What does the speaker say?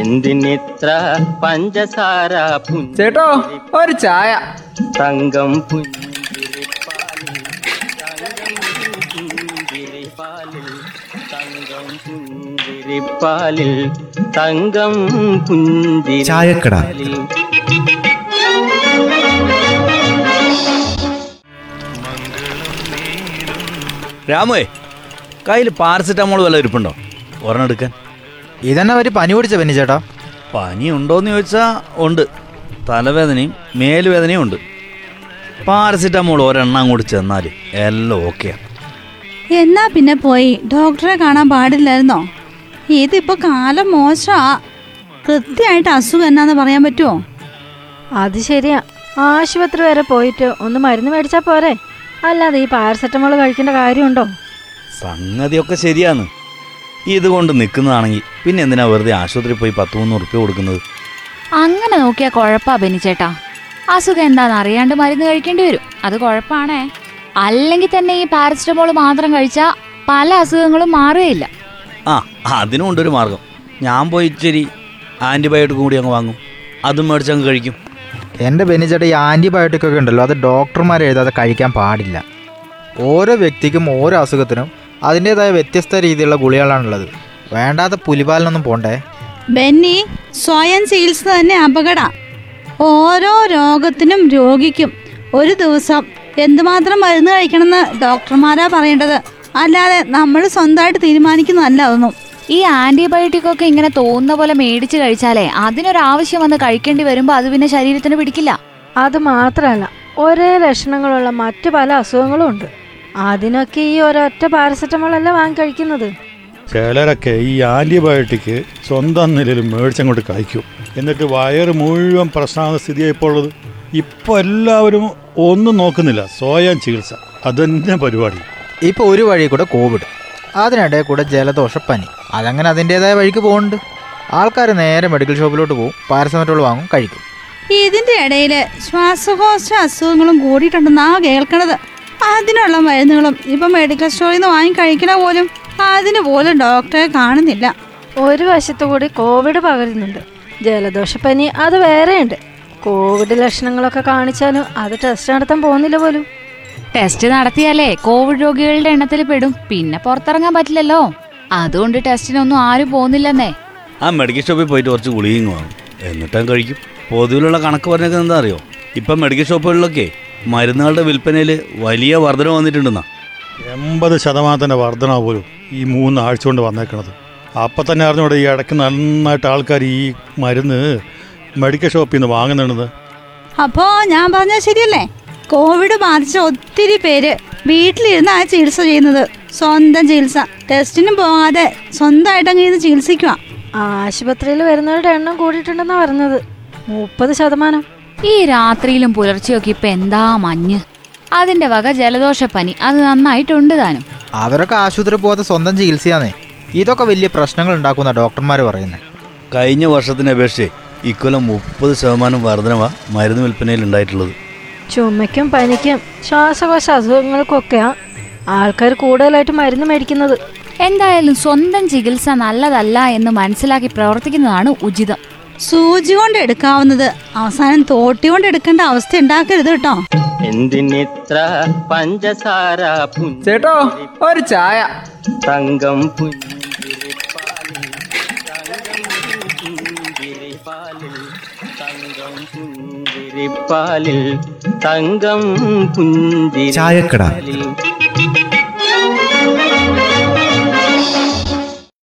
എന്തിനിത്ര പഞ്ചസാര ചേട്ടോ ഒരു ചായ. തങ്കം പുഞ്ചിരിപ്പാലിൽ തങ്കം പുഞ്ചിരിപ്പാലിൽ തങ്കം പുഞ്ചിരിപ്പാലിൽ. രാമേ കയ്യിൽ പാരസെറ്റാമോൾ വല്ല ഇരിപ്പുണ്ടോ? ഒരെണ്ണം എടുക്കാൻ. ഇതന്നെ ഒരു പനി പിടിച്ച പനി ചേട്ടാ? പനി ഉണ്ടോന്ന് ചോദിച്ചാ ഉണ്ട്. തലവേദനയും മേലുവേദനയും ഉണ്ട്. പാരസിറ്റമോൾ ഒരെണ്ണം കൂടി ചെന്നാൽ എല്ലാം ഓക്കെയാണ് എന്നാ പിന്നെ പോയി? ഡോക്ടറെ കാണാൻ പാടില്ലായിരുന്നോ? ഇതിപ്പോ കാലം മോശമാ കൃത്യമായിട്ട് അസുഖം എന്നാന്ന് പറയാൻ പറ്റുമോ അത് ശരിയാ. ആശുപത്രി വരെ പോയിട്ട് ഒന്ന് മരുന്ന് മേടിച്ചാ പോരെ. അല്ലാതെ ഈ പാരസെറ്റമോൾ കഴിക്കേണ്ട കാര്യമുണ്ടോ? സംഗതിയൊക്കെ ശരിയാണ് ഇതുകൊണ്ട് നിൽക്കുന്നതാണെങ്കിൽ പിന്നെ എന്തിനാ വെറുതെ ആശുപത്രിയിൽ പോയി പത്ത് മുന്നൂറ് റുപ്യ കൊടുക്കുന്നത്? അങ്ങനെ നോക്കിയാ കുഴപ്പാ ബെനിച്ചേട്ടാ. അസുഖം എന്താന്ന് അറിയാണ്ട് മരുന്ന് കഴിക്കേണ്ടി വരും. അത് കുഴപ്പാണേ. അല്ലെങ്കിൽ തന്നെ ഈ പാരസിറ്റമോൾ മാത്രം കഴിച്ചാ പല അസുഖങ്ങളും മാറുകയില്ല. ആ അതിനും ഉണ്ടൊരു മാർഗം. ഞാൻ പോയി ഇച്ചിരി ആന്റിബയോട്ടിക് കൂടി അങ്ങ് വാങ്ങും. അതും മേടിച്ചങ്ങ് കഴിക്കും. എന്റെ ബെനി ചേട്ടാ ഈ ആന്റിബയോട്ടിക് ഒക്കെ ഉണ്ടല്ലോ അത് ഡോക്ടർമാർ എഴുതാതെ കഴിക്കാൻ പാടില്ല. ഓരോ വ്യക്തിക്കും ഓരോ അസുഖത്തിനും അതിന്റെതായ വ്യത്യസ്ത രീതിയിലുള്ള ഗുളികളാണുള്ളത് വേണ്ടാത്ത പുലിപാലിനൊന്നും പോണ്ടേ? ബെന്നി സ്വയം ചികിത്സ തന്നെ അപകട. ഓരോ രോഗത്തിനും രോഗിക്കും ഒരു ദിവസം എന്തുമാത്രം മരുന്ന് കഴിക്കണമെന്ന് ഡോക്ടർമാരാ പറയേണ്ടത്. അല്ലാതെ നമ്മൾ സ്വന്തമായിട്ട് തീരുമാനിക്കുന്നതല്ല അതൊന്നും. ഈ ആന്റിബയോട്ടിക് ഒക്കെ ഇങ്ങനെ തോന്നുന്ന പോലെ മേടിച്ച് കഴിച്ചാലേ അതിനൊരാവശ്യം വന്ന് കഴിക്കേണ്ടി വരുമ്പോ അത് പിന്നെ ശരീരത്തിന് പിടിക്കില്ല? അത് മാത്രമല്ല ഒരേ ലക്ഷണങ്ങളുള്ള മറ്റു പല അസുഖങ്ങളും ഉണ്ട്. അതിനൊക്കെ ഈ ഒരൊറ്റ പാരസെറ്റമോൾ അല്ല വാങ്ങി കഴിക്കുന്നത്? ചിലരൊക്കെ ഈ ആന്റിബയോട്ടിക് സ്വന്തം നിലയിൽ മേടിച്ചങ്ങോട്ട് കഴിക്കും. എന്നിട്ട് വയറ് മുഴുവൻ പ്രശ്നമാകുന്ന ഇപ്പോൾ ഉള്ളത്. ഇപ്പോൾ എല്ലാവരും ഒന്നും നോക്കുന്നില്ല. സ്വയം ചികിത്സ. അതെന്നെ പരിപാടി. ഇപ്പോൾ ഒരു വഴി കൂടെ കോവിഡ്. അതിനിടെ കൂടെ ജലദോഷപ്പനി അതങ്ങനെ അതിന്റെതായ വഴിക്ക് പോകുന്നുണ്ട്. ആൾക്കാർ നേരെ മെഡിക്കൽ ഷോപ്പിലോട്ട് പോകും. പാരസെറ്റമോൾ വാങ്ങും കഴിക്കും. ഇതിന്റെ ഇടയിൽ ശ്വാസകോശ അസുഖങ്ങളും കൂടിയിട്ടുണ്ടെന്നാ കേൾക്കണത്. അതിനുള്ള മരുന്നുകളും ഇപ്പം മെഡിക്കൽ സ്റ്റോറിൽ നിന്ന് വാങ്ങി കഴിക്കണ പോലും അതിന് പോലും ഡോക്ടറെ കാണുന്നില്ല. ഒരു വശത്തു കൂടി കോവിഡ് പകരുന്നുണ്ട്. ജലദോഷപ്പനി അത് വേറെയുണ്ട്. കോവിഡ് ലക്ഷണങ്ങളൊക്കെ കാണിച്ചാലും അത് ടെസ്റ്റ് നടത്താൻ പോകുന്നില്ല പോലും. ടെസ്റ്റ് നടത്തിയാലേ കോവിഡ് രോഗികളുടെ എണ്ണത്തിൽ പെടും. പിന്നെ പുറത്തിറങ്ങാൻ പറ്റില്ലല്ലോ. അതുകൊണ്ട് ടെസ്റ്റിനൊന്നും ആരും പോകുന്നില്ലെന്നേ. ആ മെഡിക്കൽ ഷോപ്പിൽ പോയിട്ട് കുറച്ച് ഗുളികയും വാങ്ങും. എന്നിട്ടും കഴിക്കും. പൊതുവിലുള്ള കണക്ക് പറഞ്ഞേക്കുന്നത് എന്താ അറിയോ? ഇപ്പം മെഡിക്കൽ ഷോപ്പുകളിലൊക്കെ മരുന്നുകളുടെ വിൽപ്പനയിൽ വലിയ വർധന വന്നിട്ടുണ്ടെന്നാ. എൺപത് ശതമാനത്തിന്റെ വർധന പോലും ഈ മൂന്ന് ആഴ്ച കൊണ്ട് വന്നേക്കണത്. അപ്പം തന്നെ അറിഞ്ഞൂടെ ഈ ഇടയ്ക്ക് നന്നായിട്ട് ആൾക്കാർ ഈ മരുന്ന് മെഡിക്കൽ ഷോപ്പിൽ നിന്ന് വാങ്ങുന്നുണ്ടെന്ന്. അപ്പോ ഞാൻ പറഞ്ഞ ശരിയല്ലേ? കോവിഡ് ബാധിച്ച ഒത്തിരി പേര് വീട്ടിലിരുന്ന് ആ ചികിത്സ ചെയ്യുന്നത്. സ്വന്തം ചികിത്സ. ടെസ്റ്റിനും പോകാതെ സ്വന്തമായിട്ട് അങ്ങ് ഇരുന്ന് ചികിത്സിക്കുക ആശുപത്രിയിൽ വരുന്നവരുടെ എണ്ണം കൂടിയിട്ടുണ്ടെന്നാ പറഞ്ഞത്. മുപ്പത് ശതമാനം. ഈ രാത്രിയിലും പുലർച്ചെയൊക്കെ ഇപ്പൊ എന്താ മഞ്ഞ്? അതിന്റെ വക ജലദോഷപ്പനി അത് നന്നായിട്ടുണ്ട് താനും. അവരൊക്കെ ആശുപത്രി പോകാതെ സ്വന്തം ചികിത്സയാന്നേ. ഇതൊക്കെ വലിയ പ്രശ്നങ്ങൾ ഉണ്ടാക്കുന്ന ഡോക്ടർമാർ പറയുന്നത് കഴിഞ്ഞ വർഷത്തിനെ അപേക്ഷിച്ച് ഇക്കൊല്ലം മുപ്പത് ശതമാനം വർധനവാ മരുന്ന് വിൽപ്പനയിൽ ഉണ്ടായിട്ടുള്ളത്. ചുമയ്ക്കും പനിക്കും ശ്വാസകോശ അസുഖങ്ങൾക്കൊക്കെയാ ആൾക്കാർ കൂടുതലായിട്ട് മരുന്ന് മേടിക്കുന്നത്. എന്തായാലും സ്വന്തം ചികിത്സ നല്ലതല്ല എന്ന് മനസ്സിലാക്കി പ്രവർത്തിക്കുന്നതാണ് ഉചിതം. സൂചി കൊണ്ട് എടുക്കാവുന്നത്. അവസാനം തോട്ടി കൊണ്ട് എടുക്കേണ്ട അവസ്ഥ ഉണ്ടാക്കരുത് കേട്ടോ. എന്തിനിത്ര പഞ്ചസാര ചേട്ടോ ഒരു ചായ. തങ്കം പുഞ്ചിരിപ്പാലിൽ തങ്കം പുഞ്ചിരിപ്പാലിൽ തങ്കം പുഞ്ചിരിപ്പാലിൽ തങ്കം പുഞ്ചിരിപ്പാലിൽ ചായക്കട.